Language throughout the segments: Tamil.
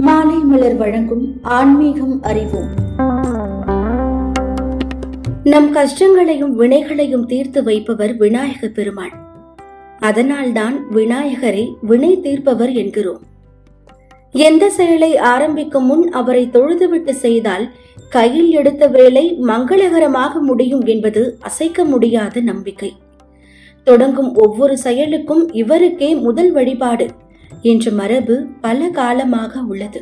மாலை மலர் வழங்கும் ஆன்மீகம் அறிவோம். நம் கஷ்டங்களையும் வினைகளையும் தீர்த்து வைப்பவர் விநாயக பெருமாள். அதனால்தான் விநாயகரை வினை தீர்ப்பவர் என்கிறோம். எந்த செயலை ஆரம்பிக்கும் முன் அவரை தொழுதுவிட்டு செய்தால் கையில் எடுத்த வேலை மங்களகரமாக முடியும் என்பது அசைக்க முடியாத நம்பிக்கை. தொடங்கும் ஒவ்வொரு செயலுக்கும் இவருக்கே முதல் வழிபாடு. என்ற மரபு பல காலமாக உள்ளது.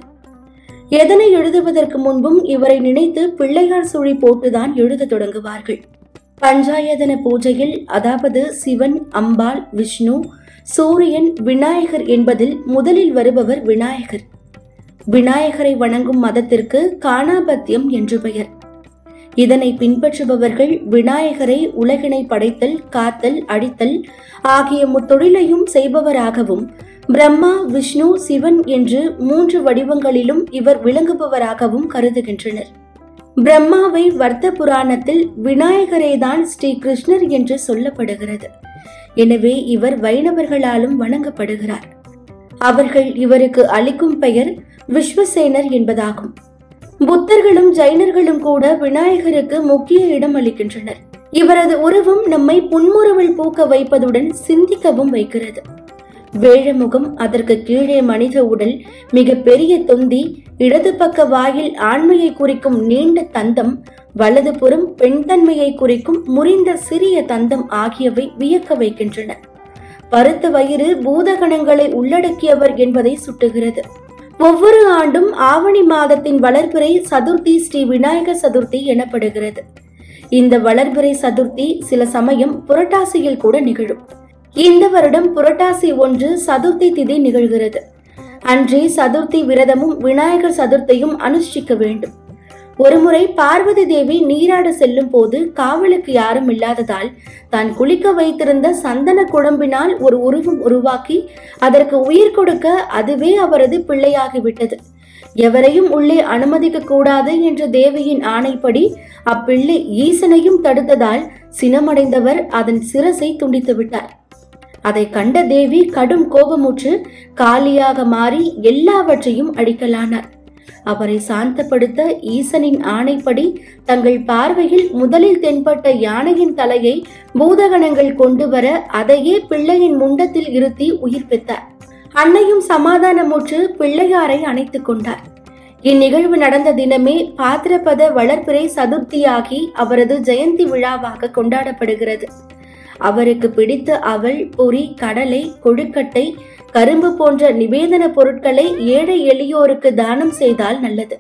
எதனை எழுதுவதற்கு முன்பும் இவரை நினைத்து பிள்ளையார் சுழி போட்டுதான் எழுத தொடங்குவார்கள். பஞ்சாயதன பூஜையில் அதாவது சிவன் அம்பாள் விஷ்ணு சூரியன் விநாயகர் என்பதில் முதலில் வருபவர் விநாயகர். விநாயகரை வணங்கும் மதத்திற்கு காணாபத்தியம் என்று பெயர். இதனை பின்பற்றுபவர்கள் விநாயகரை உலகினை படைத்தல் காத்தல் அடித்தல் ஆகிய முத்தொழிலையும் செய்பவராகவும் பிரம்மா விஷ்ணு சிவன் என்று மூன்று வடிவங்களிலும் இவர் விளங்குபவராகவும் கருதுகின்றனர். பிரம்மாவை வர்த்த புராணத்தில் விநாயகரேதான் ஸ்ரீ கிருஷ்ணர் என்று சொல்லப்படுகிறது. எனவே இவர் வைணவர்களாலும் வணங்கப்படுகிறார். அவர்கள் இவருக்கு அளிக்கும் பெயர் விஸ்வசேனர் என்பதாகும். புத்தர்களும் ஜைனர்களும் கூட விநாயகருக்கு முக்கிய இடம் அளிக்கின்றனர். இவரது உருவம் நம்மை புன்முறுவல் பூக்க வைப்பதுடன் சிந்திக்கவும் வைக்கிறது. வேழமுகம் அதற்கு கீழே மனித உடல் மிக பெரிய தொந்தி இடது பக்க வாயில் ஆண்மையை குறிக்கும் நீண்ட தந்தம் வலதுபுறம் பெண்தன்மையை குறிக்கும் முறிந்த சிறிய தந்தம் ஆகியவை வியக்க வைக்கின்றன. பருத்த வயிறு பூதகணங்களை உள்ளடக்கியவர் என்பதை சுட்டுகிறது. ஒவ்வொரு ஆண்டும் ஆவணி மாதத்தின் வளர்பிறை சதுர்த்தி ஸ்ரீ விநாயகர் சதுர்த்தி எனப்படுகிறது. இந்த வளர்பிறை சதுர்த்தி சில சமயம் புரட்டாசியில் கூட நிகழும். இந்த வருடம் புரட்டாசி ஒன்று சதுர்த்தி திதி நிகழ்கிறது. அன்றே சதுர்த்தி விரதமும் விநாயகர் சதுர்த்தியும் அனுஷ்டிக்க வேண்டும். ஒருமுறை பார்வதி தேவி நீராட செல்லும் போது காவலுக்கு யாரும் இல்லாததால் தான் குளிக்க வைத்திருந்த சந்தன குழம்பினால் ஒரு உருவம் உருவாக்கி அதற்கு உயிர் கொடுக்க அதுவே அவரது பிள்ளையாகிவிட்டது. எவரையும் உள்ளே அனுமதிக்க கூடாது என்ற தேவியின் ஆணைப்படி அப்பிள்ளை ஈசனையும் தடுத்ததால் சினமடைந்தவர் அதன் சிரசை துண்டித்து விட்டார். அதை கண்ட தேவி கடும் கோபமுற்று காலியாக மாறி எல்லாவற்றையும் அடிக்கலானார். அவரை சாந்தப்படுத்த ஈசனின் ஆணைப்படி தங்கள் பார்வையில் முதலில் தென்பட்ட யானையின் தலையை பூதகணங்கள் கொண்டு வர அதையே பிள்ளையின் முண்டத்தில் இருத்தி உயிர்ப்பித்தார் அன்னையும் சமாதானமுற்று பிள்ளையாரை அணைத்துக் கொண்டார். இந்நிகழ்வு நடந்த தினமே பாத்திரபத வளர்ப்பிறை சதுர்த்தியாகி அவரது ஜெயந்தி விழாவாக கொண்டாடப்படுகிறது. அவருக்கு பிடித்த அவள் பொறி கடலை கொழுக்கட்டை கரும்பு போன்ற நிவேதன பொருட்களை ஏழை எளியோருக்கு தானம் செய்தால் நல்லது.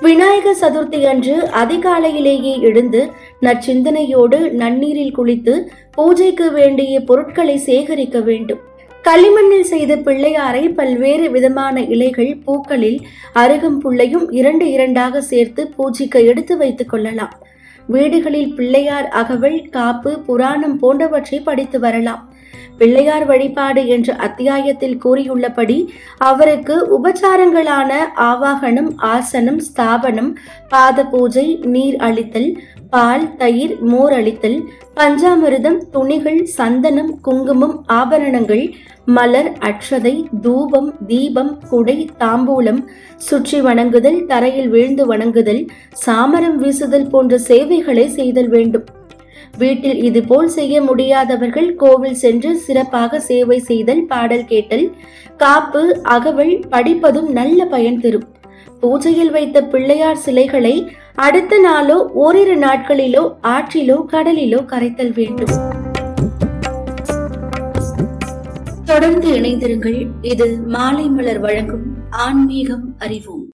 விநாயகர் சதுர்த்தி அன்று அதிகாலையிலேயே எழுந்து நற்சிந்தனையோடு நன்னீரில் குளித்து பூஜைக்கு வேண்டிய பொருட்களை சேகரிக்க வேண்டும். களிமண்ணில் செய்த பிள்ளையாரை பல்வேறு விதமான இலைகள் பூக்களில் அருகம்புள்ளையும் இரண்டு இரண்டாக சேர்த்து பூஜைக்கு எடுத்து வைத்துக் கொள்ளலாம். வீடுகளில் பிள்ளையார் அகவல் காப்பு புராணம் போன்றவற்றை படித்து வரலாம். பிள்ளையார் வழிபாடு என்ற அத்தியாயத்தில் கூறியுள்ளபடி அவருக்கு உபச்சாரங்களான ஆவாகனம் ஆசனம் ஸ்தாபனம் பாத பூஜை நீர் அளித்தல் பால் தயிர் மோர் அளித்தல் பஞ்சாமிர்தம் துணிகள் சந்தனம் குங்குமம் ஆபரணங்கள் மலர் அட்சதை தூபம் தீபம் குடை தாம்பூலம் சுற்றி வணங்குதல் தரையில் வீழ்ந்து வணங்குதல் சாமரம் வீசுதல் போன்ற சேவைகளை செய்தல் வேண்டும். வீட்டில் இதுபோல் செய்ய முடியாதவர்கள் கோவில் சென்று சிறப்பாக சேவை செய்தல் பாடல் கேட்டல் காப்பு அகவல் படிப்பதும் நல்ல பயன் தரும். பூஜையில் வைத்த பிள்ளையார் சிலைகளை அடுத்த நாளோ ஓரிரு நாட்களிலோ ஆற்றிலோ கடலிலோ கரைத்தல் வேண்டும். தொடர்ந்து இணைந்திருங்கள். இது மாலை மலர் வழங்கும் ஆன்மீகம் அறிவோம்.